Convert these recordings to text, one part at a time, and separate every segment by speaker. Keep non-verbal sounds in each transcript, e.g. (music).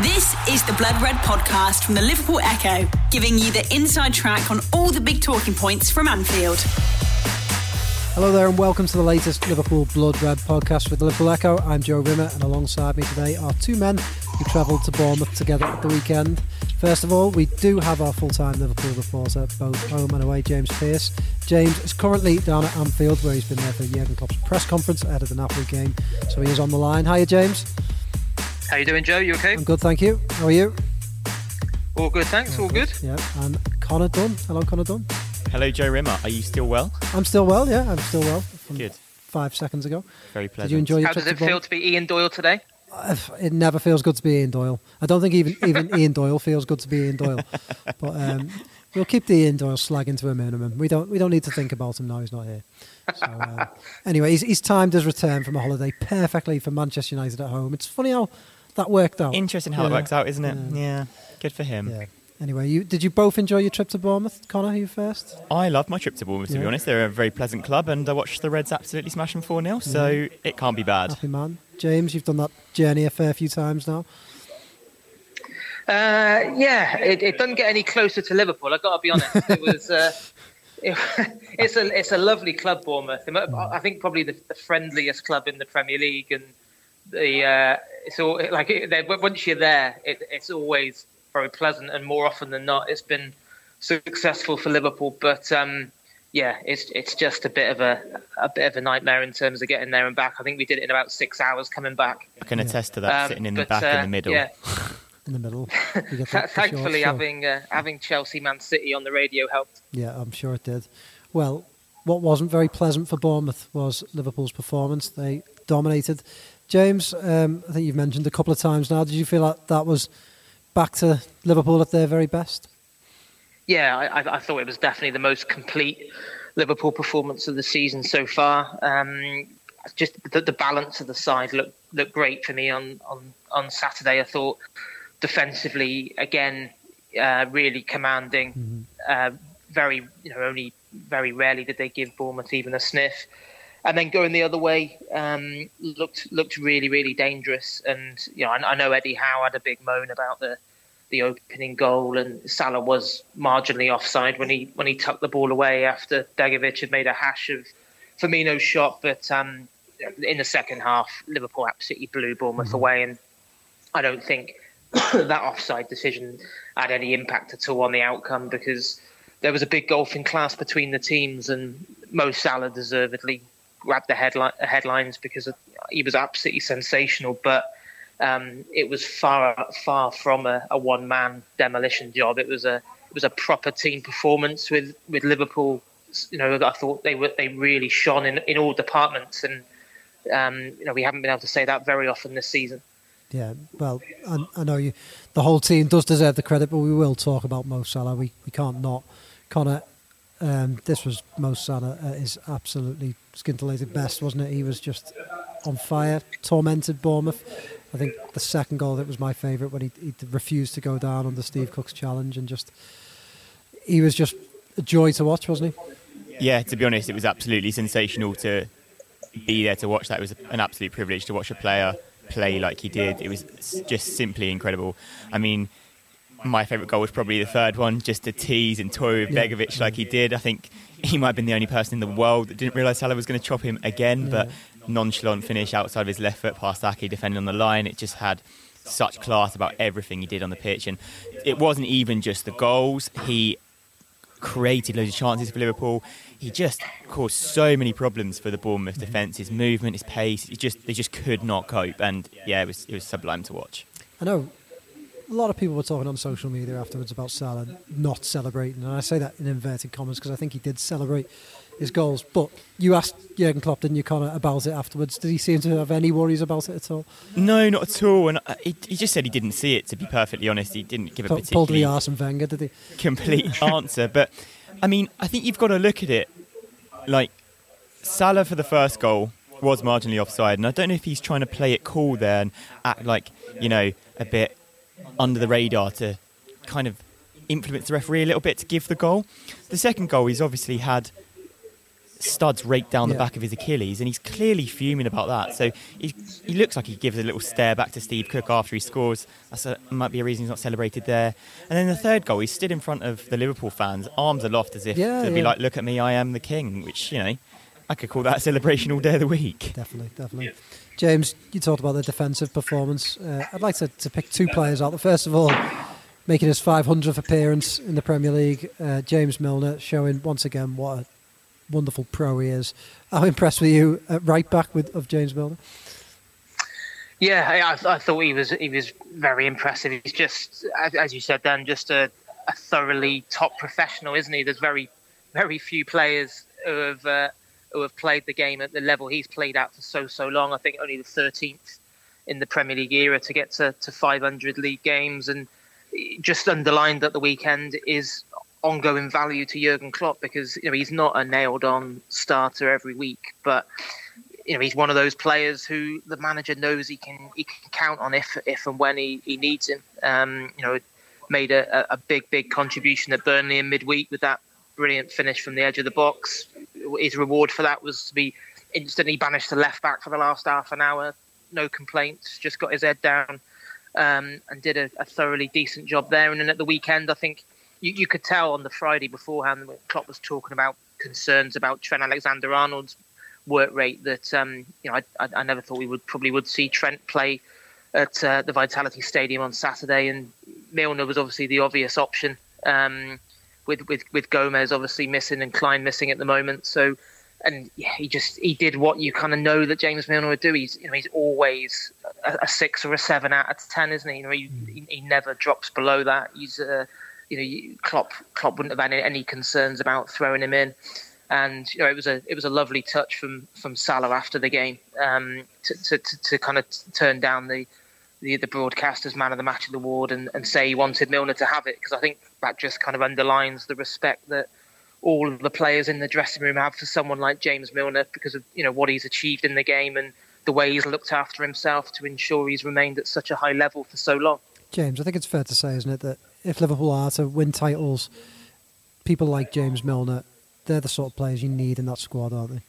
Speaker 1: This is the Blood Red podcast from the Liverpool Echo, giving you the inside track on all the big talking points from Anfield.
Speaker 2: Hello there, and welcome to the latest Liverpool Blood Red podcast with the Liverpool Echo. I'm Joe Rimmer, and alongside me today are two men who travelled to Bournemouth together at the weekend. First of all, we do have our full time Liverpool reporter, both home and away, James Pearce. James is currently down at Anfield, where he's been there for Jurgen Klopp's press conference ahead of the Napoli game, so he is on the line. Hiya, James.
Speaker 3: How you doing, Joe? You okay?
Speaker 2: I'm good, thank you. How are you?
Speaker 3: All good, thanks. All good.
Speaker 2: Yeah, and Connor Dunn. Hello, Connor Dunn.
Speaker 4: Hello, Joe Rimmer. Are you still well?
Speaker 2: I'm still well. Yeah, I'm still well. From
Speaker 4: Good.
Speaker 2: Five seconds ago.
Speaker 4: Very pleasant.
Speaker 2: Did you enjoy your
Speaker 3: How does it
Speaker 2: to
Speaker 3: feel to be Ian Doyle today?
Speaker 2: It never feels good to be Ian Doyle. I don't think even even (laughs) Ian Doyle feels good to be Ian Doyle. (laughs) But um, we'll keep the Ian Doyle slagging to a minimum. We don't we don't need to think about him now. He's not here. So, uh, (laughs) anyway, he's, he's timed his return from a holiday perfectly for Manchester United at home. It's funny how that worked out.
Speaker 4: Interesting how it works out, isn't it?
Speaker 2: Yeah.
Speaker 4: Yeah. Good for him.
Speaker 2: Yeah. Anyway, you did you both enjoy your trip to Bournemouth, Connor? You first.
Speaker 4: I love my trip to Bournemouth, to
Speaker 2: Yeah.
Speaker 4: be honest. They're a very pleasant club, and I watched the Reds absolutely smash them 4 0, so it can't be bad.
Speaker 2: Happy man. James, you've done that journey a fair few times now.
Speaker 3: Uh, yeah, it, it doesn't get any closer to Liverpool. I've got to be honest. It was. Uh, (laughs) it, it's a it's a lovely club, Bournemouth. I think probably the, the friendliest club in the Premier League, and the uh, it's all like it, they- once you're there, it, it's always very pleasant, and more often than not, it's been successful for Liverpool. But um, yeah, it's it's just a bit of a a bit of a nightmare in terms of getting there and back. I think we did it in about six hours coming back.
Speaker 4: I can attest to that,
Speaker 3: Um,
Speaker 4: sitting in the
Speaker 3: but,
Speaker 4: back in
Speaker 3: uh,
Speaker 4: the middle.
Speaker 3: Yeah, (laughs)
Speaker 2: In the middle. (laughs) You get
Speaker 3: Th-
Speaker 2: the- the short
Speaker 3: thankfully,
Speaker 2: straw.
Speaker 3: having uh, having Chelsea Man City on the radio helped.
Speaker 2: Yeah, I'm sure it did. Well, what wasn't very pleasant for Bournemouth was Liverpool's performance. They dominated. James, um, I think you've mentioned a couple of times now. Did you feel like that was back to Liverpool at their very best?
Speaker 3: Yeah, I, I- thought it was definitely the most complete Liverpool performance of the season so far. Um, just the, the balance of the side looked looked great for me on on, on Saturday. I thought defensively again uh, really commanding. Uh, very you know only very rarely did they give Bournemouth even a sniff. And then going the other way um, looked looked really really dangerous. And you know I, I know Eddie Howe had a big moan about the the opening goal, and Salah was marginally offside when he when he tucked the ball away after Begovic had made a hash of Firmino's shot. But um, in the second half, Liverpool absolutely blew Bournemouth away, and I don't think (coughs) that offside decision had any impact at all on the outcome because there was a big golfing class between the teams, and Mo Salah deservedly grabbed the headline, headlines because he was absolutely sensational, but um, it was far far from a, a one man demolition job. It was a it was a proper team performance with, with Liverpool. You know, I thought they were they really shone in, in all departments, and um, you know we haven't been able to say that very often this season.
Speaker 2: Yeah, well, I, I know you. The whole team does deserve the credit, but we will talk about Mo Salah. We we can't not. Connor, um, this was Mo Salah at his absolutely scintillated best, wasn't it? He was just on fire, tormented Bournemouth. I think the second goal that was my favourite when he, he refused to go down under Steve Cook's challenge and just he was just a joy to watch, wasn't he?
Speaker 4: Yeah, to be honest, it was absolutely sensational to be there to watch that. It was an absolute privilege to watch a player play like he did. It was just simply incredible. I mean, my favourite goal was probably the third one, just to tease and toy with Begovic like he did. I think he might have been the only person in the world that didn't realise Salah was going to chop him again, but nonchalant finish outside of his left foot past Ake defending on the line. It just had such class about everything he did on the pitch. And it wasn't even just the goals. He created loads of chances for Liverpool. He just caused so many problems for the Bournemouth mm-hmm. defence. His movement, his pace, he just they just could not cope. And yeah, it was it was sublime to watch.
Speaker 2: I know a lot of people were talking on social media afterwards about Salah not celebrating, and I say that in inverted commas because I think he did celebrate his goals. But you asked Jurgen Klopp, didn't you, Connor, about it afterwards? Did he seem to have any worries about it at all?
Speaker 4: No, not at all. And uh, he, he just said he didn't see it. To be perfectly honest, he didn't give a
Speaker 2: Pu- Pulled the
Speaker 4: particularly
Speaker 2: Arsene Wenger, did he?
Speaker 4: complete (laughs) answer. But I mean, I think you've got to look at it like Salah for the first goal was marginally offside, and I don't know if he's trying to play it cool there and act like you know a bit under the radar to kind of influence the referee a little bit to give the goal. The second goal, he's obviously had studs raked down
Speaker 2: Yeah.
Speaker 4: the back of his Achilles, and he's clearly fuming about that. So he, he looks like he gives a little stare back to Steve Cook after he scores. That might be a reason he's not celebrated there. And then the third goal, he stood in front of the Liverpool fans, arms aloft as if
Speaker 2: Yeah,
Speaker 4: to be like, "Look at me, I am the king." Which you know, I could call that a celebration all day of the week.
Speaker 2: Definitely, definitely. James, you talked about the defensive performance. Uh, I'd like to, to pick two players out. First of all, making his 500th appearance in the Premier League, uh, James Milner, showing once again what a wonderful pro he is. How impressed were you at right back with of James Milner?
Speaker 3: Yeah, I, I thought he was he was very impressive. He's just, as, as you said, Dan, just a, a thoroughly top professional, isn't he? There's very very few players who have uh, who have played the game at the level he's played at for so so long. I think only the 13th in the Premier League era to get to, to 500 league games, and just underlined that the weekend is ongoing value to Jurgen Klopp because you know he's not a nailed on starter every week, but you know he's one of those players who the manager knows he can he can count on if if and when he, he needs him. Um, you know, made a, a big big contribution at Burnley in midweek with that brilliant finish from the edge of the box. His reward for that was to be instantly banished to left back for the last half an hour. No complaints, just got his head down um, and did a, a thoroughly decent job there. And then at the weekend, I think you, you could tell on the Friday beforehand when Klopp was talking about concerns about Trent Alexander-Arnold's work rate that um, you know I, I, I never thought we would probably would see Trent play at uh, the Vitality Stadium on Saturday, and Milner was obviously the obvious option. Um, with, with with Gomez obviously missing and Clyne missing at the moment, so and yeah, he just he did what you kind of know that James Milner would do. He's you know he's always a, a six or a seven out of ten, isn't he? You know he, he, he never drops below that. He's uh, you know Klopp Klopp wouldn't have had any, any concerns about throwing him in, and you know it was a it was a lovely touch from from Salah after the game um, to, to, to to kind of turn down the. The, the broadcaster's man of the match of the award and, and say he wanted Milner to have it because I think that just kind of underlines the respect that all of the players in the dressing room have for someone like James Milner because of you know what he's achieved in the game and the way he's looked after himself to ensure he's remained at such a high level for so long.
Speaker 2: James, I think it's fair to say, isn't it, that if Liverpool are to win titles, people like James Milner, they're the sort of players you need in that squad, aren't they?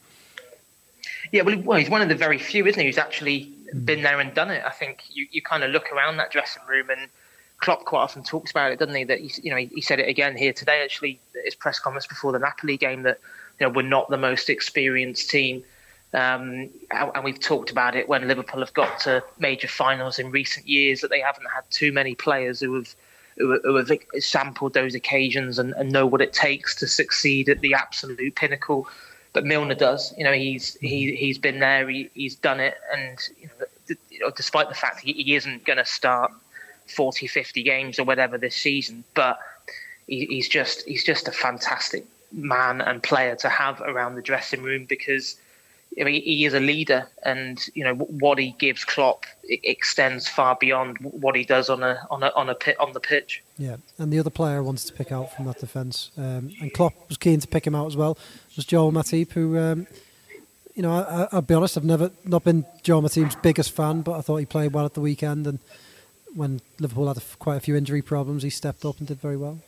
Speaker 3: Yeah, well, well, he's one of the very few, isn't he, who's actually hmm. been there and done it. I think you, you kind of look around that dressing room and Klopp quite often talks about it, doesn't he? That he, you know, he, he said it again here today, actually, at his press conference before the Napoli game, that you know we're not the most experienced team. Um, and and we've talked about it when Liverpool have got to major finals in recent years that they haven't had too many players who have who, who have sampled those occasions and, and know what it takes to succeed at the absolute pinnacle. But Milner does. You know, he's he he's been there. He, he's done it, and you know, th- you know, despite the fact he, he isn't going to start 40, 50 games or whatever this season, but he, he's just he's just a fantastic man and player to have around the dressing room because I mean, he is a leader, and you know what he gives Klopp extends far beyond what he does on a on a on a pit on the pitch.
Speaker 2: Yeah, and the other player I wanted to pick out from that defence, um, and Klopp was keen to pick him out as well, was Joel Matip, who, um, you know, I, I, I'll be honest, I've never not been Joel Matip's biggest fan, but I thought he played well at the weekend, and when Liverpool had a f- quite a few injury problems, he stepped up and did very well.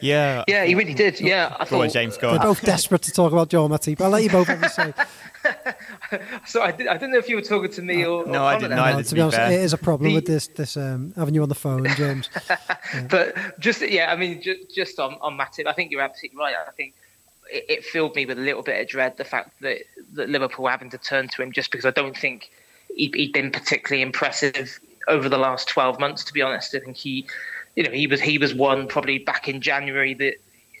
Speaker 4: Yeah,
Speaker 3: Yeah, he really did. Yeah, I
Speaker 4: Go on,
Speaker 3: thought.
Speaker 4: James. Go
Speaker 2: They're
Speaker 4: on.
Speaker 2: both desperate to talk about Joel Matip. I'll let you both have a say. (laughs)
Speaker 3: So I, did, I didn't know if you were talking to me or
Speaker 4: No,
Speaker 3: or
Speaker 4: I didn't
Speaker 3: there.
Speaker 4: either.
Speaker 2: No,
Speaker 4: to
Speaker 2: to
Speaker 4: be
Speaker 2: be honest,
Speaker 4: fair.
Speaker 2: it is a problem
Speaker 3: The-
Speaker 2: with this this um, having you on the phone, James. (laughs)
Speaker 3: but just yeah, I mean, just, just on on Matip, I think you're absolutely right. I think it, it filled me with a little bit of dread the fact that that Liverpool having to turn to him just because I don't think he, he'd been particularly impressive over the last 12 months. To be honest, I think he, you know, he was he was one probably back in January that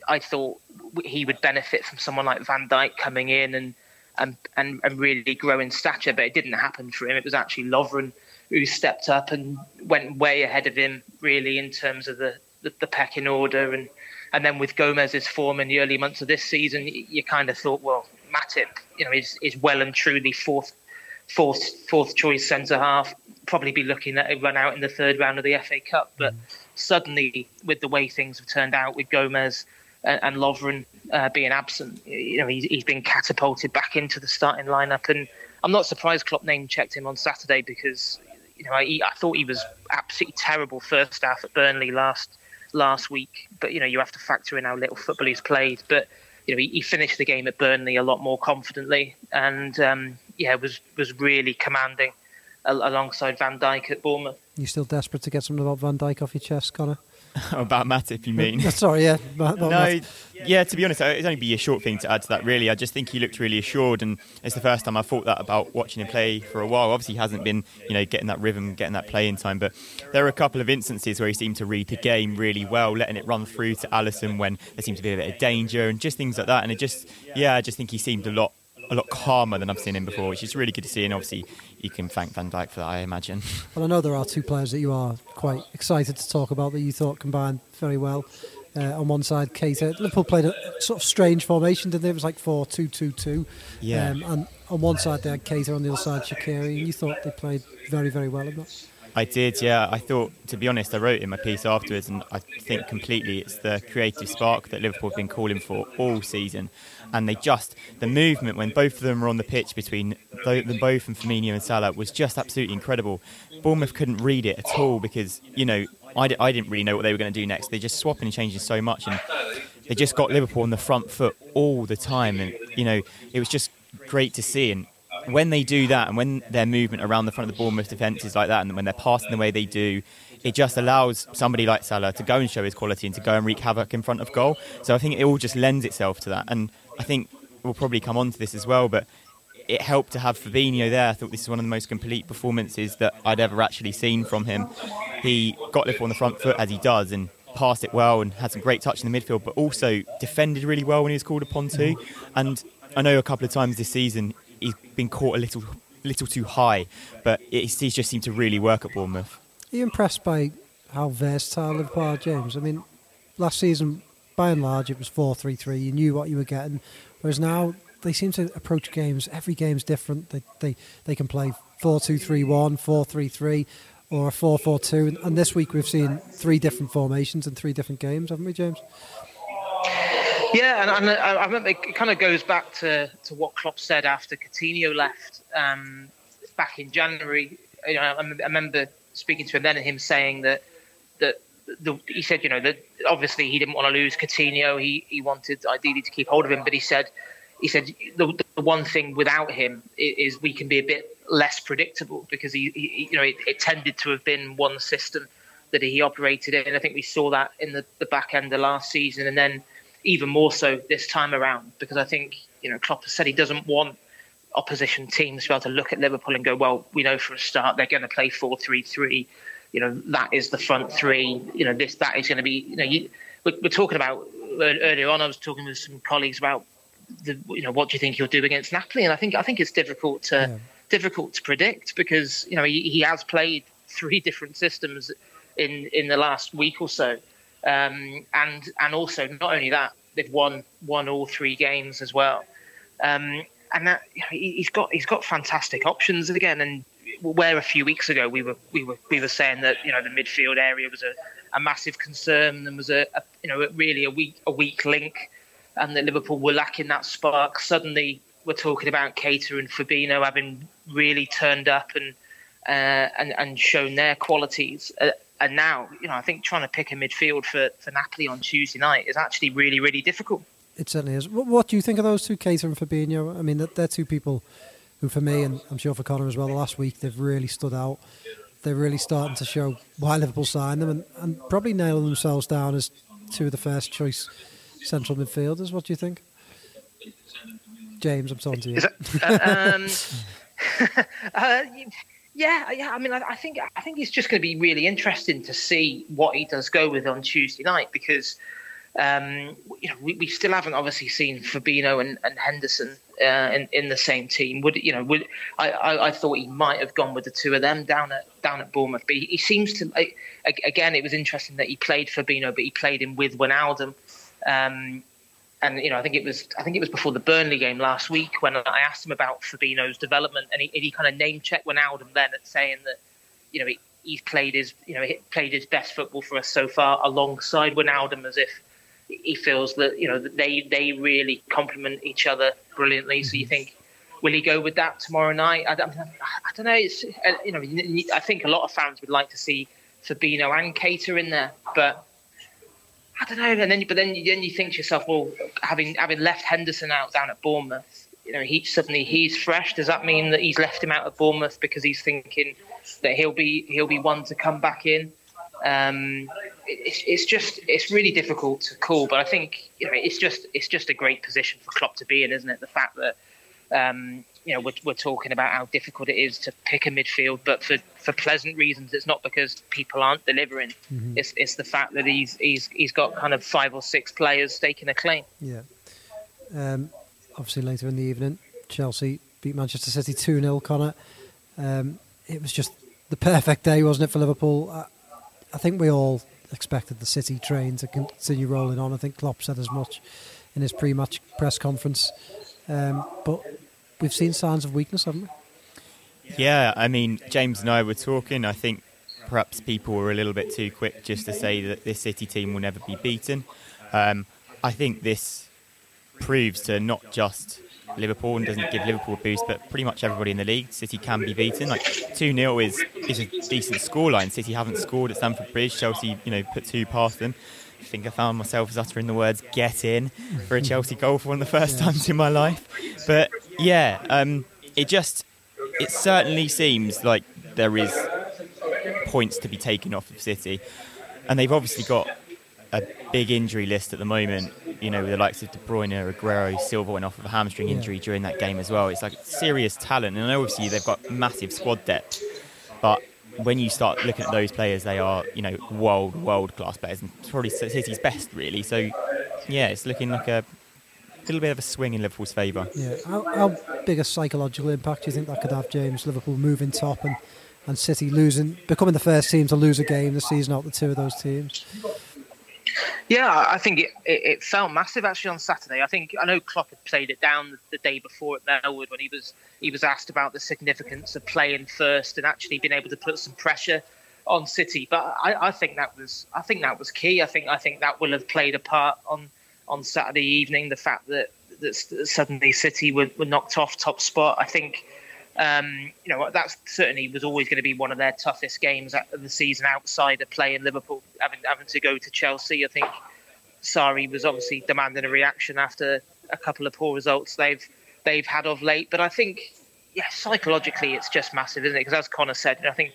Speaker 3: I thought he would benefit from someone like Van Dijk coming in and and and, and really grow in stature, but it didn't happen for him. It was actually Lovren who stepped up and went way ahead of him, really, in terms of the, the, the pecking order. And, and then with Gomez's form in the early months of this season, you, you kind of thought, well, Matip, you know, is, is well and truly fourth, fourth, fourth choice centre half. Probably be looking at a run out in the third round of the FA Cup. But suddenly, with the way things have turned out with Gomez and, and Lovren uh, being absent, you know, he's, he's been catapulted back into the starting lineup. And I'm not surprised Klopp name checked him on Saturday because you know, I, I thought he was absolutely terrible first half at Burnley last last week. But you know, you have to factor in how little football he's played. But you know, he, he, finished the game at Burnley a lot more confidently, and um, yeah, was was really commanding alongside Van Dijk at Bournemouth.
Speaker 2: You still desperate to get something about Van Dijk off your chest, Connor? (laughs)
Speaker 4: about Matip, you mean?
Speaker 2: Sorry, yeah.
Speaker 4: no, yeah. To be honest, uh, it'd only be a short thing to add to that. Really, I just think he looked really assured, and it's the first time I thought that about watching him play for a while. Obviously, he hasn't been, you know, getting that rhythm, getting that playing time, but there are a couple of instances where he seemed to read the game really well, letting it run through to Alisson when there seemed to be a bit of danger and just things like that. And it just, yeah, I just think he seemed a lot a lot calmer than I've seen him before, which is really good to see. And obviously, you can thank Van Dijk for that, I imagine. (laughs)
Speaker 2: Well, I know there are two players that you are quite excited to talk about that you thought combined very well. Uh, on one side, Keita. Liverpool played a sort of strange formation, didn't they? It was like 4 2 2 2.
Speaker 4: Yeah. Um,
Speaker 2: and on one side, they had Keita, on the other side, Shaqiri. And you thought they played very, very well in that?
Speaker 4: I did, yeah. I thought, to be honest, I wrote in my piece afterwards, and I think completely it's the creative spark that Liverpool have been calling for all season. And they just, the movement when both of them were on the pitch between them both and Firmino and Salah was just absolutely incredible. Bournemouth couldn't read it at all because, you know, I, I didn't really know what they were going to do next. They're just swapping and changing so much, and they just got Liverpool on the front foot all the time. And, you know, it was just great to see. And when they do that and when their movement around the front of the Bournemouth defence is like that and when they're passing the way they do, it just allows somebody like Salah to go and show his quality and to go and wreak havoc in front of goal. So I think it all just lends itself to that. And I think we'll probably come on to this as well, but it helped to have Fabinho there. I thought this is one of the most complete performances that I'd ever actually seen from him. He got Liverpool on the front foot as he does and passed it well and had some great touch in the midfield, but also defended really well when he was called upon to. And I know a couple of times this season he's been caught a little little too high, but he's just seemed to really work at Bournemouth.
Speaker 2: Are you impressed by how versatile Liverpool are, James? I mean, last season, by and large, it was 4 3 3. You knew what you were getting. Whereas now, they seem to approach games, every game's different. They, they, they can play 4 2 3 1, 4 3 3, or 4 4 2. And this week, we've seen three different formations in three different games, haven't we, James?
Speaker 3: Yeah, and, and I, remember it kind of goes back to, to what Klopp said after Coutinho left um, back in January. You know, I, I, remember speaking to him then and him saying that that the, he said, you know, that obviously he didn't want to lose Coutinho. He he wanted ideally to keep hold of him, but he said he said the, the one thing without him is we can be a bit less predictable because he, he you know it, it, tended to have been one system that he operated in. I think we saw that in the, the back end of last season, and then even more so this time around because I think you know Klopp has said he doesn't want opposition teams to be able to look at Liverpool and go, well, we know for a start they're going to play four three three. You know that is the front three. You know this that is going to be. You know you, we're, we're talking about earlier on. I was talking with some colleagues about the you know what do you think he'll do against Napoli, and I think I think it's difficult to yeah. difficult to predict because you know he, he has played three different systems in in the last week or so. Um, and and also not only that, they've won won all three games as well. Um, and that he's got he's got fantastic options again. And where a few weeks ago we were we were we were saying that you know the midfield area was a, a massive concern and was a, a you know really a weak a weak link, and that Liverpool were lacking that spark. Suddenly we're talking about Keita and Fabinho having really turned up and uh, and and shown their qualities. Uh, and now, you know, I think trying to pick a midfield for, for Napoli on Tuesday night is actually really, really difficult.
Speaker 2: It certainly is. What, what do you think of those two, Keita and Fabinho? I mean, they're two people who, for me, and I'm sure for Connor as well, the last week they've really stood out. They're really starting to show why Liverpool signed them and, and probably nailing themselves down as two of the first choice central midfielders. What do you think? James, I'm talking to you.
Speaker 3: uh, um, (laughs) uh, yeah, yeah. I mean, I, I think I think it's just going to be really interesting to see what he does go with on Tuesday night because um, you know we, we, still haven't obviously seen Fabinho and, and Henderson uh, in, in the same team. Would you know? Would I, I, I? thought he might have gone with the two of them down at down at Bournemouth, but he, he seems to. again, it was interesting that he played Fabinho, but he played him with Wijnaldum. Um, and you know, I think it was I think it was before the Burnley game last week when I asked him about Fabinho's development, and he, he kind of name checked Wijnaldum then at saying that you know he, he's played his you know he played his best football for us so far alongside Wijnaldum as if he feels that you know that they they really complement each other brilliantly. So you mm-hmm. think. Will he go with that tomorrow night? I, I, I don't know. It's uh, you know. I think a lot of fans would like to see Fabinho and Keita in there, but I don't know. And then, but then, then you think to yourself, well, having having left Henderson out down at Bournemouth, you know, he suddenly he's fresh. Does that mean that he's left him out at Bournemouth because he's thinking that he'll be he'll be one to come back in? Um, it's, it's just it's really difficult to call, but I think you know it's just it's just a great position for Klopp to be in, isn't it? The fact that um, you know we're, we're talking about how difficult it is to pick a midfield, but for, for pleasant reasons. It's not because people aren't delivering. Mm-hmm. It's it's the fact that he's he's he's got kind of five or six players staking a claim.
Speaker 2: Yeah. Um, obviously, later in the evening, Chelsea beat Manchester City two 0 Connor. Um, it was just the perfect day, wasn't it, for Liverpool? I, I think we all expected the City train to continue rolling on. I think Klopp said as much in his pre-match press conference. Um, but we've seen signs of weakness, haven't we?
Speaker 4: Yeah, I mean, James and I were talking. I think perhaps people were a little bit too quick just to say that this City team will never be beaten. Um, I think this proves to not just Liverpool and doesn't give Liverpool a boost, but pretty much everybody in the league. City can be beaten. Like 2 0 is, is a decent scoreline. City haven't scored at Stamford Bridge. Chelsea, you know, put two past them. I think I found myself as uttering the words "get in" for a Chelsea goal for one of the first times in my life. But yeah, um, it just it certainly seems like there is points to be taken off of City, and they've obviously got a big injury list at the moment. You know, with the likes of De Bruyne, Aguero, Silva went off of a hamstring injury during that game as well. It's like serious talent, and obviously they've got massive squad depth, but when you start looking at those players, they are you know world world class players, and probably City's best really. So yeah, it's looking like a little bit of a swing in Liverpool's favour.
Speaker 2: Yeah, how, how, big a psychological impact do you think that could have, James? Liverpool moving top and and City losing, becoming the first team to lose a game this season out the two of those teams.
Speaker 3: Yeah, I think it, it, it, felt massive actually on Saturday. I think I know Klopp had played it down the, the, day before at Melwood when he was he was asked about the significance of playing first and actually being able to put some pressure on City. But I, I think that was I think that was key. I think I think that will have played a part on on Saturday evening. The fact that that suddenly City were, were knocked off top spot. I think um, you know, that certainly was always going to be one of their toughest games of the season outside of playing Liverpool, having, having to go to Chelsea. I think Sarri was obviously demanding a reaction after a couple of poor results they've they've had of late. But I think, yeah, psychologically, it's just massive, isn't it? Because as Connor said, I think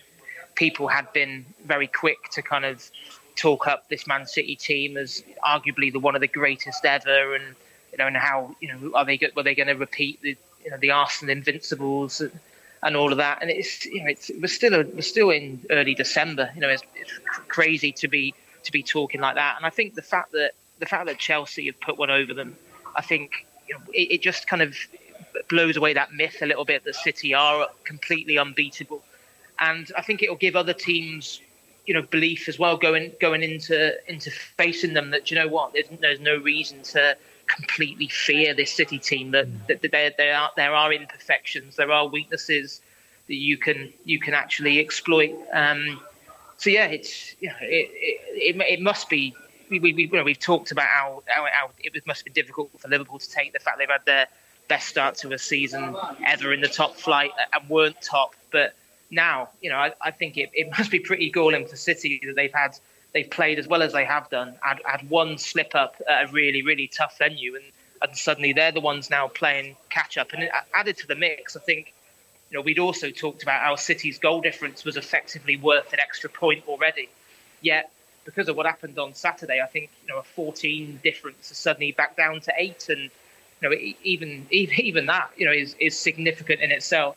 Speaker 3: people had been very quick to kind of talk up this Man City team as arguably the one of the greatest ever, and you know, and how you know are they were they going to repeat the you know the Arsenal Invincibles and, and all of that. And it's you know it's we're still a, we're still in early December. You know it's, it's crazy to be to be talking like that. And I think the fact that the fact that Chelsea have put one over them, I think you know, it, it just kind of blows away that myth a little bit that City are completely unbeatable. And I think it'll give other teams you know belief as well going going into into facing them that you know what there's there's no reason to completely fear this City team. That, that, that there, there are there are imperfections, there are weaknesses that you can you can actually exploit. Um, so yeah, it's you know, it, it, it, it must be. We, we, you know, we've talked about how, how, how it must be difficult for Liverpool to take the fact they've had their best start to a season ever in the top flight and weren't top. But now, you know, I, I think it, it must be pretty galling for City that they've had they've played as well as they have done, had, had one slip up at a really, really tough venue, and, and suddenly they're the ones now playing catch up. And added to the mix, I think, you know, we'd also talked about how City's goal difference was effectively worth an extra point already. Yet, because of what happened on Saturday, I think you know a 14 difference is suddenly back down to eight, and you know even even (laughs) even that you know is is significant in itself.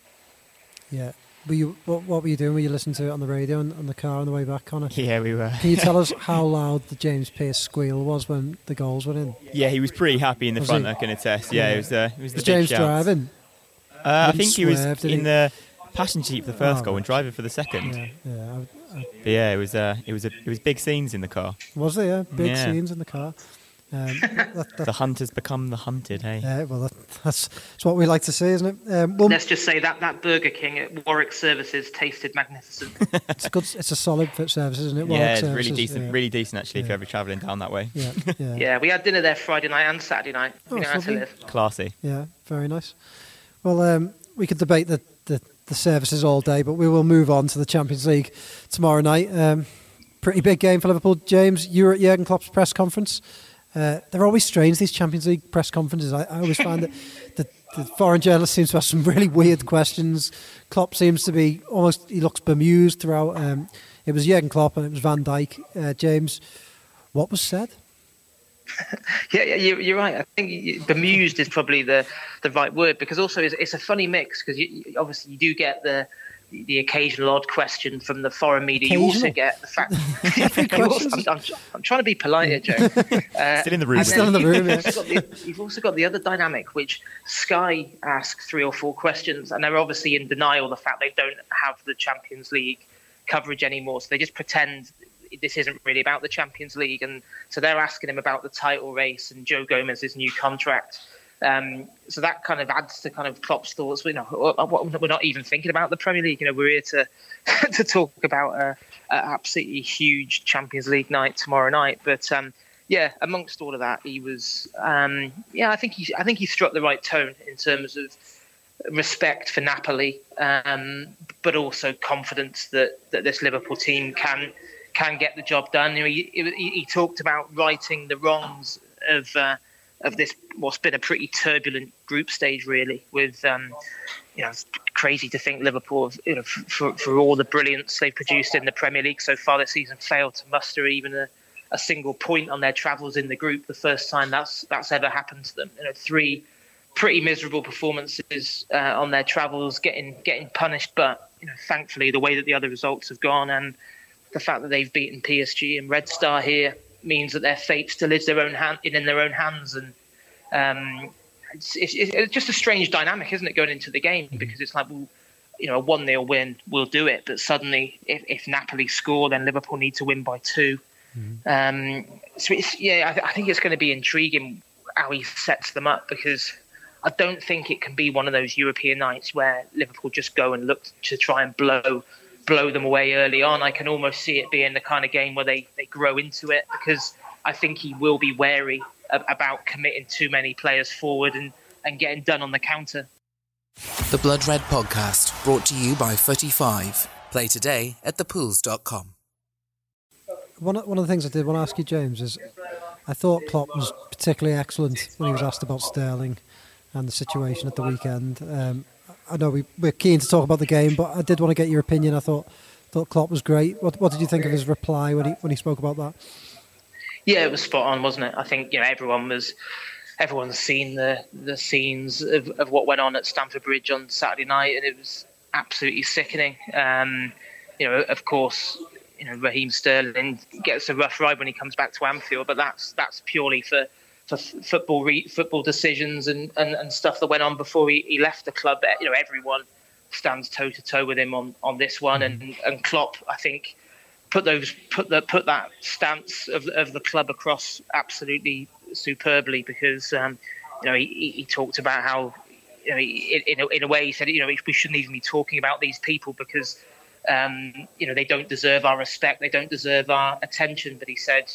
Speaker 2: Yeah, were you what, what were you doing? Were you listening to it on the radio and on the car on the way back, Connor? (laughs)
Speaker 4: Yeah, we were.
Speaker 2: Can you tell us (laughs) how loud the James Pearce squeal was when the goals were in?
Speaker 4: Yeah, he was pretty happy in the was front. He? I can attest. Yeah, yeah, it was. Uh, it was, was
Speaker 2: James
Speaker 4: shouts.
Speaker 2: driving.
Speaker 4: Uh, I think he was in he? the passenger seat for the first oh, goal and driving for the second.
Speaker 2: Yeah, yeah.
Speaker 4: I, I, but yeah, it was. Uh, it was. A, it was big scenes in the car.
Speaker 2: Was there? Yeah, big scenes in the car. Um, (laughs)
Speaker 4: that, that, the hunters become the hunted, hey?
Speaker 2: Yeah, well, that, that's, that's what we like to say, isn't it?
Speaker 3: Um, well, Let's just say that that Burger King at Warwick Services tasted magnificent. (laughs)
Speaker 2: it's a good, it's a solid fit service, isn't it?
Speaker 4: Warwick yeah, it's services, really decent, yeah. really decent actually. Yeah. If you're ever travelling down that way.
Speaker 2: Yeah, (laughs) yeah.
Speaker 3: yeah, we had dinner there Friday night and Saturday night. Oh, you know
Speaker 4: Classy.
Speaker 2: Yeah, very nice. Well, um, we could debate the, the, the services all day, but we will move on to the Champions League tomorrow night. Um, pretty big game for Liverpool. James, you were at Jurgen Klopp's press conference. Uh, they're always strange, these Champions League press conferences. I, I always find that (laughs) the, the, foreign journalist seems to ask some really weird questions. Klopp seems to be almost, he looks bemused throughout. Um, it was Jurgen Klopp and it was Van Dijk. Uh, James, what was said? (laughs)
Speaker 3: yeah, yeah, you're right. I think bemused is probably the, the right word because also it's, it's a funny mix because obviously you do get the the occasional odd question from the foreign media.
Speaker 2: Occasional.
Speaker 3: You also get the fact. (laughs) (laughs) also, I'm, I'm, I'm, trying to be polite here, Joe. (laughs)
Speaker 4: Uh, still in the room.
Speaker 2: Still in the room.
Speaker 3: You've, also the, you've also got the other dynamic, which Sky ask three or four questions, and they're obviously in denial the fact they don't have the Champions League coverage anymore. So they just pretend this isn't really about the Champions League, and so they're asking him about the title race and Joe Gomez's new contract. Um, so that kind of adds to kind of Klopp's thoughts. You know, we're not even thinking about the Premier League. You know, we're here to (laughs) to talk about a, a absolutely huge Champions League night tomorrow night. But um, yeah, amongst all of that, he was um, yeah. I think he I think he struck the right tone in terms of respect for Napoli, um, but also confidence that that this Liverpool team can can get the job done. You know, he, he, he talked about righting the wrongs of. Uh, of this what's been a pretty turbulent group stage, really. With um, you know, it's crazy to think Liverpool, you know, for, for all the brilliance they've produced in the Premier League so far this season, failed to muster even a, a single point on their travels in the group. The first time that's that's ever happened to them. You know, three pretty miserable performances uh, on their travels, getting getting punished. But you know, thankfully, the way that the other results have gone and the fact that they've beaten PSG and Red Star here means that their fate still is their own hand in, their own hands. And um, it's, it's, it's, just a strange dynamic, isn't it, going into the game? Mm-hmm. Because it's like, well, you know, a one nil win will do it, but suddenly, if, if, Napoli score, then Liverpool need to win by 2 mm-hmm. um, so yeah, I, th- I think it's going to be intriguing how he sets them up because I don't think it can be one of those European nights where Liverpool just go and look to try and blow blow them away early on. I can almost see it being the kind of game where they, they grow into it because I think he will be wary about committing too many players forward and, and getting done on the counter.
Speaker 5: The Blood Red Podcast, brought to you by Footy5. Play today at thepools.com.
Speaker 2: One, one of the things I did want to ask you, James, is I thought Klopp was particularly excellent when he was asked about Sterling and the situation at the weekend. Um, I know we, we're keen to talk about the game, but I did want to get your opinion. I thought thought Klopp was great. What, what did you think of his reply when he when he spoke about that?
Speaker 3: Yeah, it was spot on, wasn't it? I think you know everyone was everyone's seen the the scenes of, of what went on at Stamford Bridge on Saturday night, and it was absolutely sickening. Um, you know, of course, you know Raheem Sterling gets a rough ride when he comes back to Anfield, but that's that's purely for for football re- football decisions and, and, and stuff that went on before he, he left the club. You know, everyone stands toe to toe with him on, on this one, and and Klopp, I think, put those put the put that stance of of the club across absolutely superbly because um, you know he, he talked about how you know in a, in a way he said you know we shouldn't even be talking about these people because. Um, you know they don't deserve our respect. They don't deserve our attention. But he said,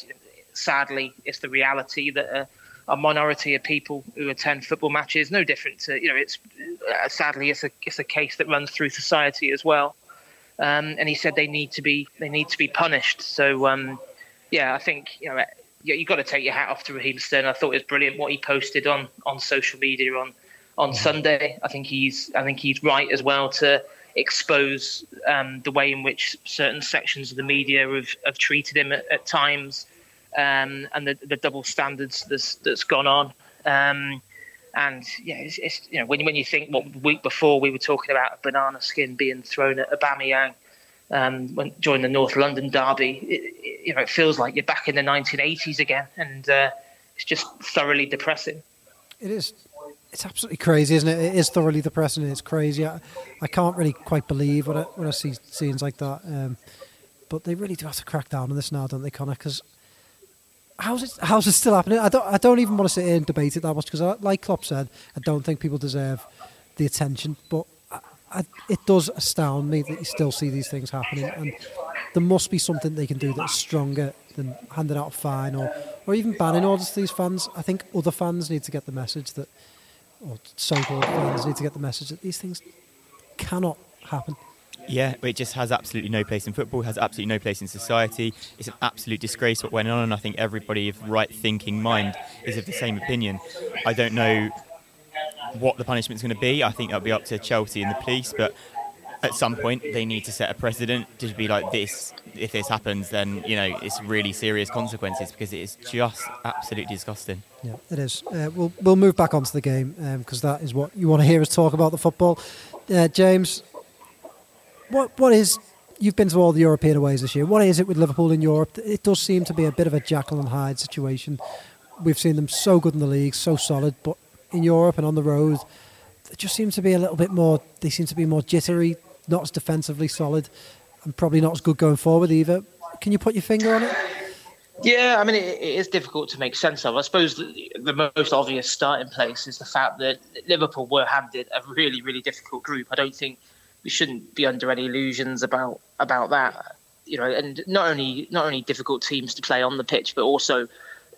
Speaker 3: sadly, it's the reality that uh, a minority of people who attend football matches. No different to you know, it's uh, sadly it's a it's a case that runs through society as well. Um, and he said they need to be they need to be punished. So um, yeah, I think you know you, have got to take your hat off to Raheem Sterling. I thought it was brilliant what he posted on on social media on on Sunday. I think he's I think he's right as well to expose um, the way in which certain sections of the media have, have treated him at, at times um, and the, the double standards that's, that's gone on. Um, and yeah, it's, it's, you know when when you think what week before we were talking about a banana skin being thrown at Aubameyang um, when during the North London derby, it, it, you know it feels like you're back in the 1980s again, and uh, it's just thoroughly depressing.
Speaker 2: It is. It's absolutely crazy, isn't it? It is thoroughly depressing. It's crazy. I, I can't really quite believe when I, I see scenes like that. Um, but they really do have to crack down on this now, don't they, Connor? Because how's it how's it still happening? I don't I don't even want to sit here and debate it that much because, like Klopp said, I don't think people deserve the attention. But I, I, it does astound me that you still see these things happening, and there must be something they can do that's stronger than handing out a fine or or even banning orders to these fans. I think other fans need to get the message that, or so-called fans need to get the message that these things cannot happen.
Speaker 4: Yeah, it just has absolutely no place in football, has absolutely no place in society. It's an absolute disgrace what went on, and I think everybody of right thinking mind is of the same opinion. I don't know what the punishment is going to be. I think that'll be up to Chelsea and the police, but at some point they need to set a precedent to be like this. If this happens, then you know it's really serious consequences because it is just absolutely disgusting.
Speaker 2: Yeah, it is. Uh, we'll we'll move back onto the game because um, that is what you want to hear us talk about the football. Uh, James, what what is you've been to all the European aways this year. What is it with Liverpool in Europe? It does seem to be a bit of a Jekyll and Hyde situation. We've seen them so good in the league, so solid, but in Europe and on the road, it just seems to be a little bit more. They seem to be more jittery, not as defensively solid, and probably not as good going forward either. Can you put your finger on it?
Speaker 3: Yeah, I mean, it, it is difficult to make sense of. I suppose the, the, most obvious starting place is the fact that Liverpool were handed a really, really difficult group. I don't think we shouldn't be under any illusions about about that. You know, and not only not only difficult teams to play on the pitch, but also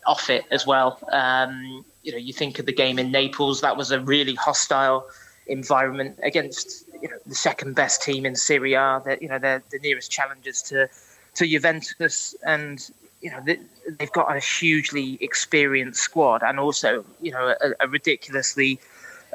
Speaker 3: off it as well. Um, you know, you think of the game in Naples; that was a really hostile environment against you know the second best team in Serie A. That you know they're the nearest challengers to to Juventus, and you know they, have got a hugely experienced squad, and also you know a, a ridiculously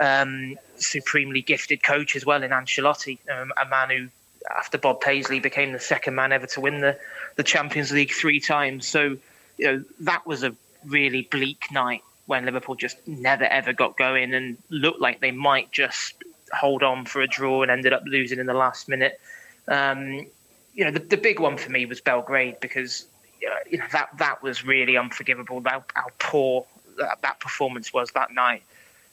Speaker 3: um, supremely gifted coach as well in Ancelotti, um, a man who, after Bob Paisley, became the second man ever to win the, the Champions League three times. So, you know, that was a really bleak night when Liverpool just never ever got going and looked like they might just hold on for a draw and ended up losing in the last minute. Um, you know, the, the big one for me was Belgrade because uh, you know that that was really unforgivable. How, how poor that, that performance was that night.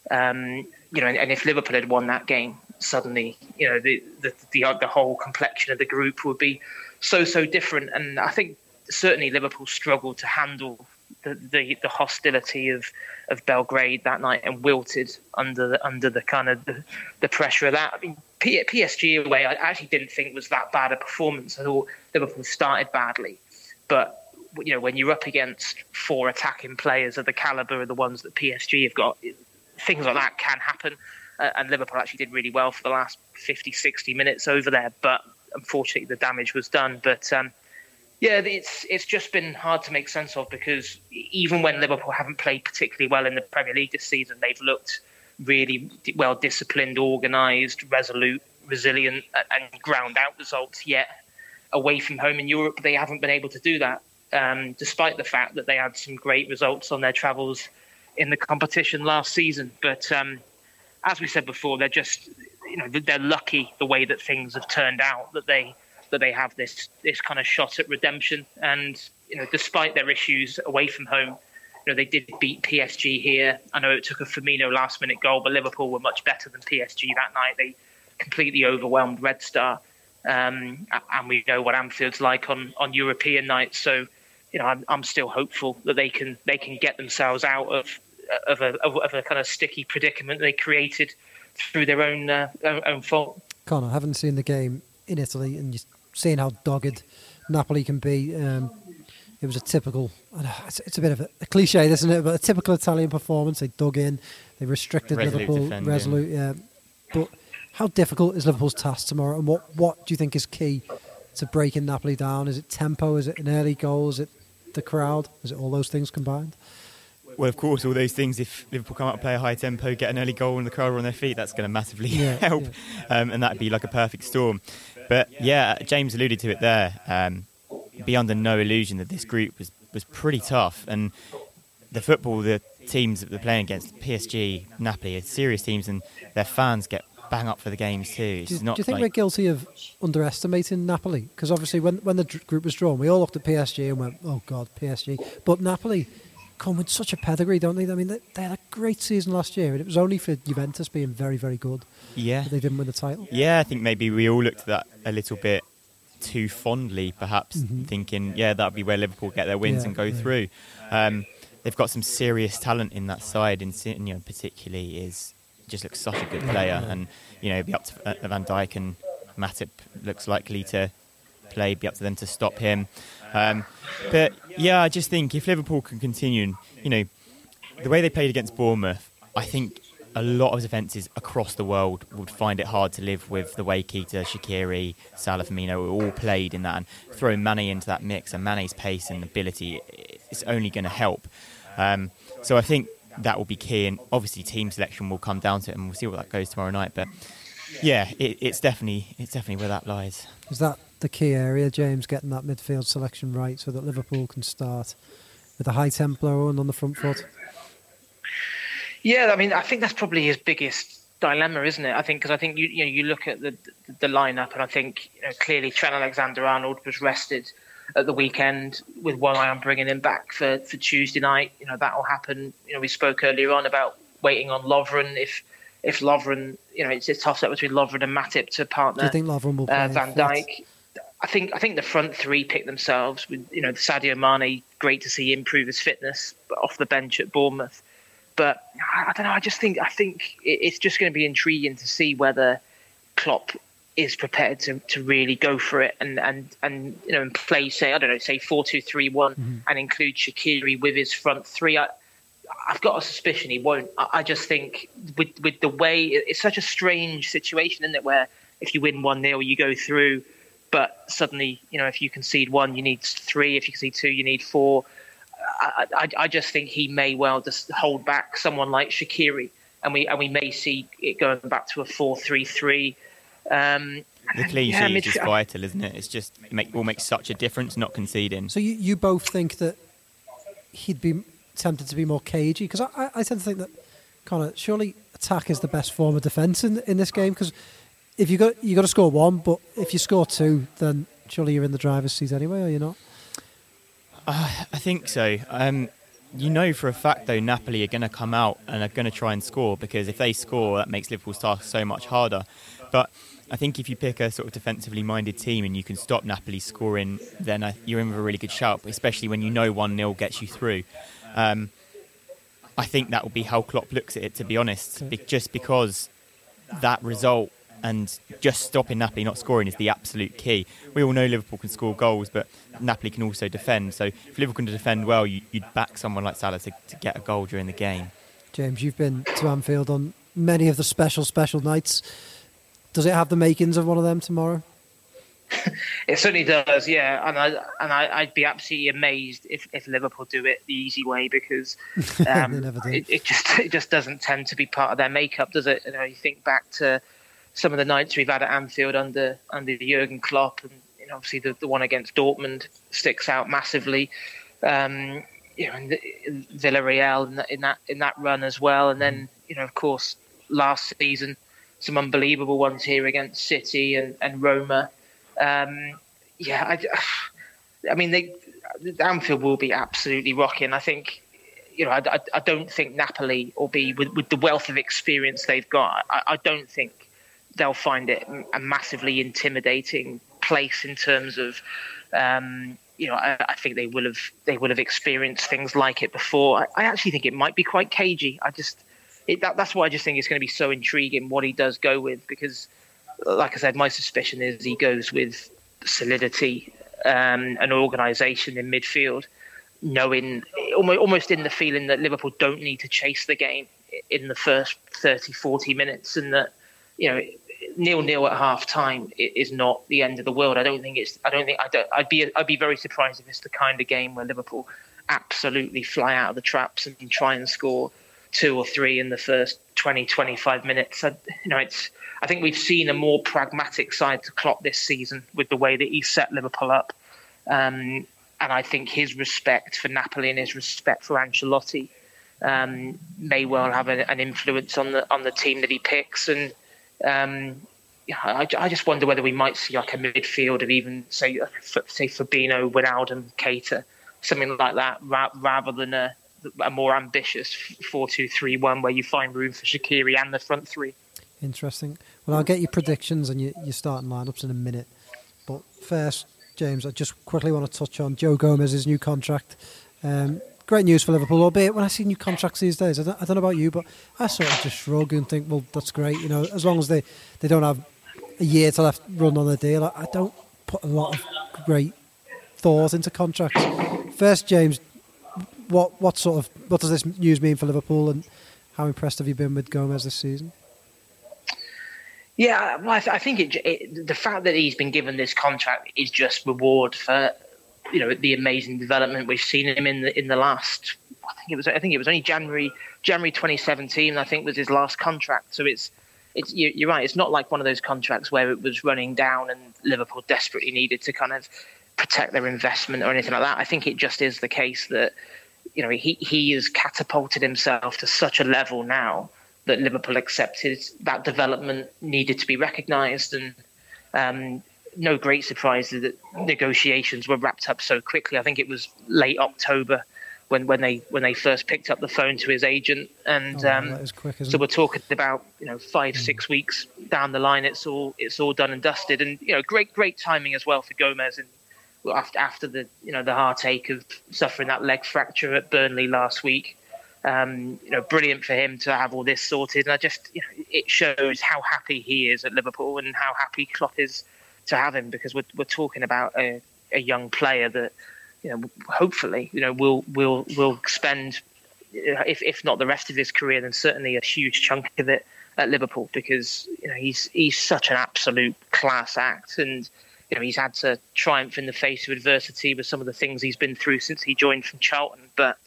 Speaker 3: Um, you know, and, and, if Liverpool had won that game, suddenly, you know, the, the the the whole complexion of the group would be so so different. And I think certainly Liverpool struggled to handle the, the, the, hostility of, of Belgrade that night and wilted under the, under the kind of the, the pressure of that. I mean, P- PSG away, I actually didn't think was that bad a performance. I thought Liverpool started badly, but you know when you're up against four attacking players of the caliber of the ones that PSG have got, things like that can happen. Uh, and Liverpool actually did really well for the last 50, 60 minutes over there. But unfortunately, the damage was done. But um, yeah, it's it's just been hard to make sense of because even when Liverpool haven't played particularly well in the Premier League this season, they've looked really well disciplined, organised, resolute, resilient, and ground out results. Yet away from home in Europe, they haven't been able to do that, um, despite the fact that they had some great results on their travels in the competition last season. But um, as we said before, they're just you know they're lucky the way that things have turned out that they that they have this this kind of shot at redemption. And you know, despite their issues away from home, you know they did beat PSG here. I know it took a Firmino last minute goal, but Liverpool were much better than PSG that night. They completely overwhelmed Red Star. Um, and we know what Anfield's like on, on European nights. So, you know, I'm, I'm still hopeful that they can they can get themselves out of of a, of a kind of sticky predicament they created through their own uh, own fault.
Speaker 2: Connor, haven't seen the game in Italy, and just seeing how dogged Napoli can be. Um, it was a typical, it's, it's, a bit of a, a, cliche, isn't it? But a typical Italian performance. They dug in, they restricted resolute Liverpool, defending. resolute. Yeah, but how difficult is Liverpool's task tomorrow, and what what do you think is key to breaking Napoli down? Is it tempo? Is it an early goal? Is it the crowd? Is it all those things combined?
Speaker 4: Well, of course, all those things. If Liverpool come out and play a high tempo, get an early goal, and the crowd are on their feet, that's going to massively yeah, (laughs) help, yeah. Um, and that'd be like a perfect storm. But yeah, James alluded to it there. Um, be under no illusion that this group was was pretty tough, and the football, the teams that they're playing against, PSG, Napoli, are serious teams, and their fans get bang up for the games too.
Speaker 2: Do, do, you think like we're guilty of underestimating Napoli? Because obviously, when when the group was drawn, we all looked at PSG and went, "Oh God, PSG!" But Napoli come with such a pedigree, don't they? I mean, they, they, had a great season last year, and it was only for Juventus being very, very good.
Speaker 4: Yeah,
Speaker 2: they didn't win the title.
Speaker 4: Yeah, I think maybe we all looked at that a little bit too fondly, perhaps mm-hmm. thinking, yeah, that'll be where Liverpool get their wins yeah, and go yeah. through. Um, they've got some serious talent in that side, and you know, particularly is just looks such a good player, yeah, and you know, be up to uh, Van Dijk and Matip looks likely to play, be up to them to stop him. Um, but yeah, I just think if Liverpool can continue, you know, the way they played against Bournemouth, I think a lot of defences across the world would find it hard to live with the way Keita, Shaqiri, Salah, Firmino all played in that, and throwing Mane into that mix and Mane's pace and ability is only going to help. Um, so I think that will be key, and obviously team selection will come down to it, and we'll see what that goes tomorrow night. But yeah, it, it's definitely it's definitely where that lies.
Speaker 2: Is that the key area, James, getting that midfield selection right so that Liverpool can start with a high tempo and on the front foot?
Speaker 3: Yeah, I mean, I think that's probably his biggest dilemma, isn't it? I think because I think you you know you look at the the lineup, and I think you know, clearly Trent Alexander-Arnold was rested at the weekend with one eye on bringing him back for, for Tuesday night. You know that will happen. You know we spoke earlier on about waiting on Lovren if if Lovren, you know, it's a toss up between Lovren and Matip to partner.
Speaker 2: Do you think Lovren will play
Speaker 3: uh, Van Dijk? I think I think the front three pick themselves. With you know Sadio Mane, great to see improve his fitness off the bench at Bournemouth. But I, I don't know. I just think I think it's just going to be intriguing to see whether Klopp is prepared to, to really go for it and, and, and you know and play say I don't know say four two three one mm-hmm. and include Shaqiri with his front three. I, I've got a suspicion he won't. I, I just think with with the way it's such a strange situation, isn't it? Where if you win one 0 you go through, but suddenly you know if you concede one, you need three. If you concede two, you need four. I, I, I just think he may well just hold back someone like Shaqiri, and we and we may see it going back to a four three three. Um,
Speaker 4: the clean yeah, sheet is just vital, isn't it? It's just it make, will make such a difference not conceding.
Speaker 2: So you, you both think that he'd be tempted to be more cagey because I, I, I, tend to think that kind of surely attack is the best form of defence in in this game because if you got you got to score one, but if you score two, then surely you're in the driver's seat anyway, are you not?
Speaker 4: Uh, (sighs) I think so. Um, you know for a fact though Napoli are going to come out and are going to try and score because if they score, that makes Liverpool's task so much harder. But I think if you pick a sort of defensively minded team and you can stop Napoli scoring, then you're in with a really good shout, especially when you know 1 0 gets you through. Um, I think that will be how Klopp looks at it, to be honest, be- just because that result and just stopping Napoli not scoring is the absolute key. We all know Liverpool can score goals, but Napoli can also defend. So if Liverpool can defend well, you, would back someone like Salah to, to get a goal during the game.
Speaker 2: James, you've been to Anfield on many of the special, special nights. Does it have the makings of one of them tomorrow? (laughs)
Speaker 3: it certainly does, yeah. And I and I, would be absolutely amazed if, if Liverpool do it the easy way because (laughs) um, it, it, just it just doesn't tend to be part of their makeup, does it? You know, you think back to some of the nights we've had at Anfield under under Jurgen Klopp, and you know, obviously the, the one against Dortmund sticks out massively. Um, you know, and Villarreal in that, in that in that run as well, and then you know, of course, last season some unbelievable ones here against City and, and Roma. Um, yeah, I, I mean, they, Anfield will be absolutely rocking. I think, you know, I, I, I don't think Napoli will be with, with, the wealth of experience they've got. I, I don't think they'll find it a massively intimidating place in terms of. Um, you know, I, I, think they will have they will have experienced things like it before. I, I actually think it might be quite cagey. I just it, that, that's why I just think it's going to be so intriguing what he does go with because like I said, my suspicion is he goes with solidity, um, an organisation in midfield, knowing almost in the feeling that Liverpool don't need to chase the game in the first 30, 40 minutes, and that you know nil nil at half time is not the end of the world. I don't think it's. I don't think. I don't. I'd be. I'd be very surprised if it's the kind of game where Liverpool absolutely fly out of the traps and try and score two or three in the first 20, 25 minutes. I, you know, it's I think we've seen a more pragmatic side to Klopp this season with the way that he set Liverpool up. Um, and I think his respect for Napoli and his respect for Ancelotti um, may well have a, an influence on the on the team that he picks. And um, yeah, I, I, just wonder whether we might see like a midfield of even say say Fabinho, Wijnaldum, Keita, something like that, ra- rather than a, a more ambitious four-two-three-one where you find room for Shaqiri and the front three.
Speaker 2: Interesting. Well, I'll get your predictions and your, your starting lineups in a minute. But first, James, I just quickly want to touch on Joe Gomez's new contract. Um, great news for Liverpool, albeit when I see new contracts these days, I don't, I don't, know about you, but I sort of just shrug and think, well, that's great. You know, as long as they, they don't have a year to left run on the deal, I, I don't put a lot of great thought into contracts. First, James, what what sort of what does this news mean for Liverpool and how impressed have you been with Gomez this season?
Speaker 3: Yeah, well, I, th- I think it, it, the fact that he's been given this contract is just reward for you know the amazing development we've seen him in the in the last. I think it was I think it was only January January 2017. I think was his last contract. So it's it's you're right. It's not like one of those contracts where it was running down and Liverpool desperately needed to kind of protect their investment or anything like that. I think it just is the case that you know he he has catapulted himself to such a level now that Liverpool accepted that development needed to be recognised, and um, no great surprise that negotiations were wrapped up so quickly. I think it was late October when, when they when they first picked up the phone to his agent, and
Speaker 2: Oh,
Speaker 3: um,
Speaker 2: quick,
Speaker 3: so
Speaker 2: it?
Speaker 3: we're talking about you know five six weeks down the line. It's all it's all done and dusted, and you know great great timing as well for Gomez and after after the you know the heartache of suffering that leg fracture at Burnley last week. Um, you know, brilliant for him to have all this sorted, and I just you know, it shows how happy he is at Liverpool and how happy Klopp is to have him because we're we're talking about a, a young player that you know hopefully you know will will will spend if if not the rest of his career then certainly a huge chunk of it at Liverpool because you know he's he's such an absolute class act and you know he's had to triumph in the face of adversity with some of the things he's been through since he joined from Charlton. But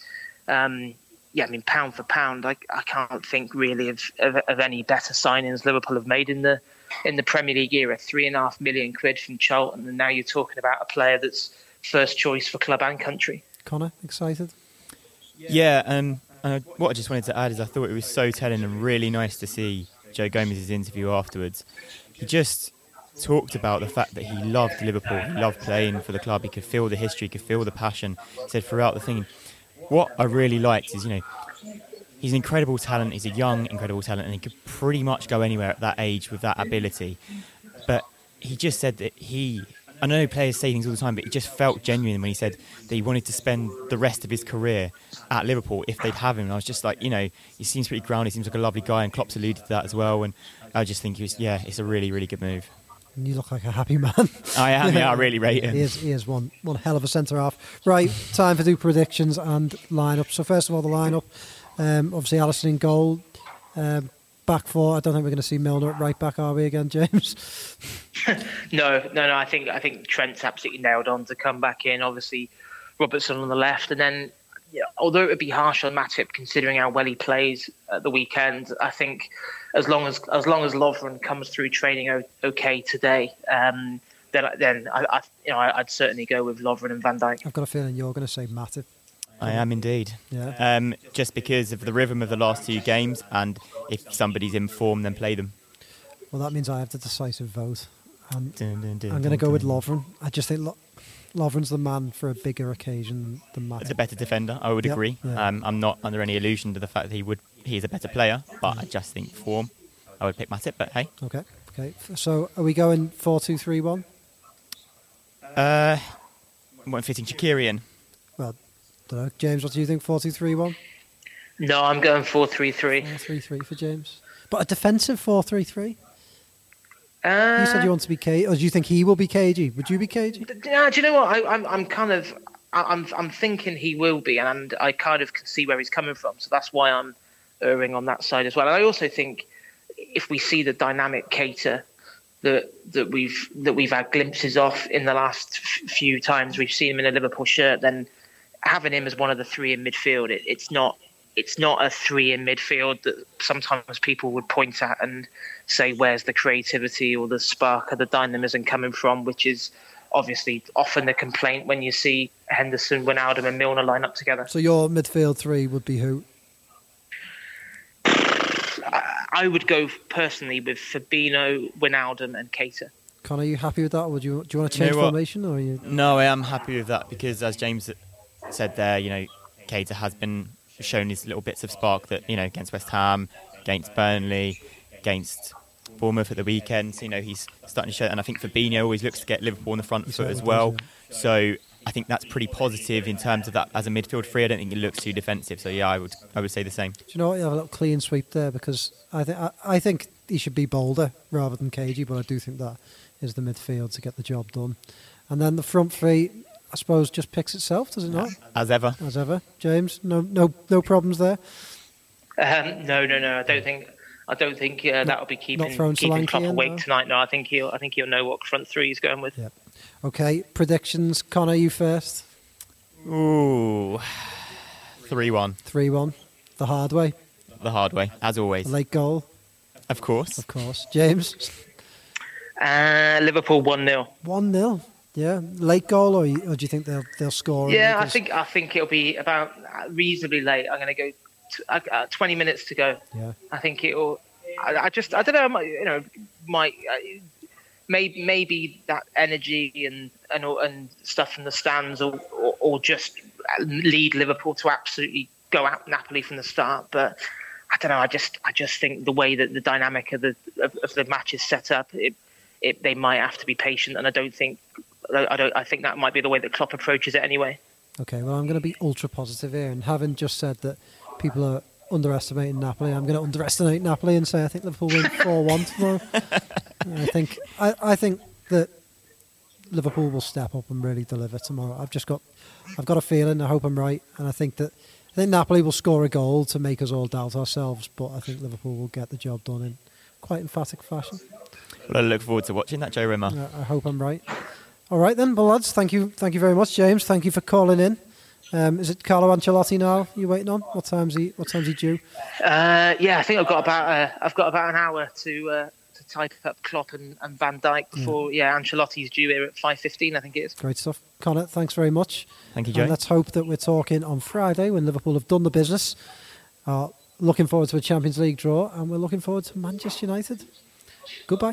Speaker 3: um, yeah, I mean, pound for pound, I, I can't think really of, of, of any better signings Liverpool have made in the in the Premier League era. Three and a half million quid from Charlton, and now you're talking about a player that's first choice for club and country.
Speaker 2: Connor, excited?
Speaker 4: Yeah, um, uh, what I just wanted to add is I thought it was so telling and really nice to see Joe Gomez's interview afterwards. He just talked about the fact that he loved Liverpool, he loved playing for the club, he could feel the history, he could feel the passion. He said throughout the thing, what I really liked is, you know, he's an incredible talent, he's a young, incredible talent, and he could pretty much go anywhere at that age with that ability. But he just said that he I know players say things all the time, but he just felt genuine when he said that he wanted to spend the rest of his career at Liverpool if they'd have him. And I was just like, you know, he seems pretty grounded, he seems like a lovely guy, and Klopp's alluded to that as well. And I just think he was, yeah, it's a really, really good move.
Speaker 2: You look like a happy man.
Speaker 4: I am, yeah, I really rate him.
Speaker 2: He is, he is one, one hell of a centre half. Right, time for do predictions and lineup. So first of all, the lineup. Um, obviously, Alisson in goal. Um, back four. I don't think we're going to see Milner at right back, are we again, (laughs) James? (laughs)
Speaker 3: No, no, no. I think I think Trent's absolutely nailed on to come back in. Obviously, Robertson on the left, and then yeah, although it would be harsh on Matip considering how well he plays at the weekend, I think as long as as long as Lovren comes through training okay today, um, then then I, I you know I'd certainly go with Lovren and Van Dijk.
Speaker 2: I've got a feeling you're going to say Matip.
Speaker 4: I am indeed.
Speaker 2: Yeah.
Speaker 4: Um, just because of the rhythm of the last two games, and if somebody's in form, then play them.
Speaker 2: Well, that means I have the decisive vote. And
Speaker 4: Dun, dun, dun,
Speaker 2: I'm going to go with. Lovren. I just think Lo- Lovren's the man for a bigger occasion than
Speaker 4: The
Speaker 2: a
Speaker 4: better defender, I would
Speaker 2: Yep,
Speaker 4: agree.
Speaker 2: yeah.
Speaker 4: Um, I'm not under any illusion to the fact that he would he is a better player, but I just think form, I would pick Matip. But hey,
Speaker 2: Okay, okay. So are we going four two three one?
Speaker 4: uh, what fitting Shaqiri in?
Speaker 2: Well, know. James, what do you think? Four two three one.
Speaker 3: No, I'm going four three three.
Speaker 2: Four three three for James. But a defensive four three three.
Speaker 3: Uh,
Speaker 2: You said you want to be cagey, or do you think he will be cagey? Would you be cagey?
Speaker 3: Yeah, do you know what? I, I'm I'm kind of I'm I'm thinking he will be, and I kind of can see where he's coming from. So that's why I'm erring on that side as well. And I also think if we see the dynamic Keita that that we've that we've had glimpses of in the last few times we've seen him in a Liverpool shirt, then having him as one of the three in midfield, it, it's not it's not a three in midfield that sometimes people would point at and say where's the creativity or the spark or the dynamism coming from, which is obviously often the complaint when you see Henderson, Wijnaldum and Milner line up together.
Speaker 2: So your midfield three would be who?
Speaker 3: I would go personally with Fabinho, Wijnaldum and Keita.
Speaker 2: Connor, are you happy with that? Or would you do you want to
Speaker 4: You know
Speaker 2: change
Speaker 4: what?
Speaker 2: formation, or are you?
Speaker 4: No, I am happy with that because, as James said there, you know, Keita has been shown his little bits of spark that you know against West Ham, against Burnley, against Bournemouth at the weekend. So, you know, he's starting to show, and I think Fabinho always looks to get Liverpool on the front foot as well. So. I think that's pretty positive in terms of that as a midfield three. I don't think it looks too defensive. So yeah, I would I would say the same.
Speaker 2: Do you know what? You have a little clean sweep there because I think I, I think he should be bolder rather than cagey, but I do think that is the midfield to get the job done. And then the front three, I suppose, just picks itself, does it not?
Speaker 4: As ever,
Speaker 2: As ever, James. No, no, no problems there.
Speaker 3: Um, no, no, no. I don't think. I don't think uh, that'll be keeping keeping Klopp awake tonight. No, I think he'll. I think he'll know what front three he's going with.
Speaker 2: Yep. Okay, predictions. Connor, you first.
Speaker 4: Ooh, three one.
Speaker 2: Three one. The hard way.
Speaker 4: The hard way, as always.
Speaker 2: The late goal.
Speaker 4: Of course.
Speaker 2: Of course. James.
Speaker 3: Uh, Liverpool one 0
Speaker 2: One 0 Yeah, late goal, or, or, do you think they'll they'll score?
Speaker 3: Yeah, I think I think it'll be about reasonably late. I'm going to go t- uh, 20 minutes to go.
Speaker 2: Yeah,
Speaker 3: I think it'll. I, I just I don't know. You know, might uh, maybe maybe that energy and and and stuff from the stands, or, or, or just lead Liverpool to absolutely go out Napoli from the start. But I don't know. I just I just think the way that the dynamic of the of, of the match is set up, it, it, they might have to be patient, and I don't think I don't I think that might be the way that Klopp approaches it anyway.
Speaker 2: Okay, well I'm going to be ultra positive here, and having just said that people are underestimating Napoli, I'm going to underestimate Napoli and say I think Liverpool win (laughs) four one tomorrow. I think I, I think that Liverpool will step up and really deliver tomorrow. I've just got I've got a feeling. I hope I'm right, and I think that I think Napoli will score a goal to make us all doubt ourselves, but I think Liverpool will get the job done in quite emphatic fashion.
Speaker 4: Well, I look forward to watching that, Joe Rimmer.
Speaker 2: I hope I'm right. All right then, well lads, thank you, thank you very much, James. Thank you for calling in. Um, is it Carlo Ancelotti now? You waiting on? What time's he? What time's he due?
Speaker 3: Uh, yeah, I think I've got about uh, I've got about an hour to uh, to type up Klopp and, and Van Dijk before yeah. yeah Ancelotti's due here at five fifteen. I think it is.
Speaker 2: Great stuff, Connor. Thanks very much.
Speaker 4: Thank you, Joe.
Speaker 2: And let's hope that we're talking on Friday when Liverpool have done the business. Uh, looking forward to a Champions League draw, and we're looking forward to Manchester United. Goodbye.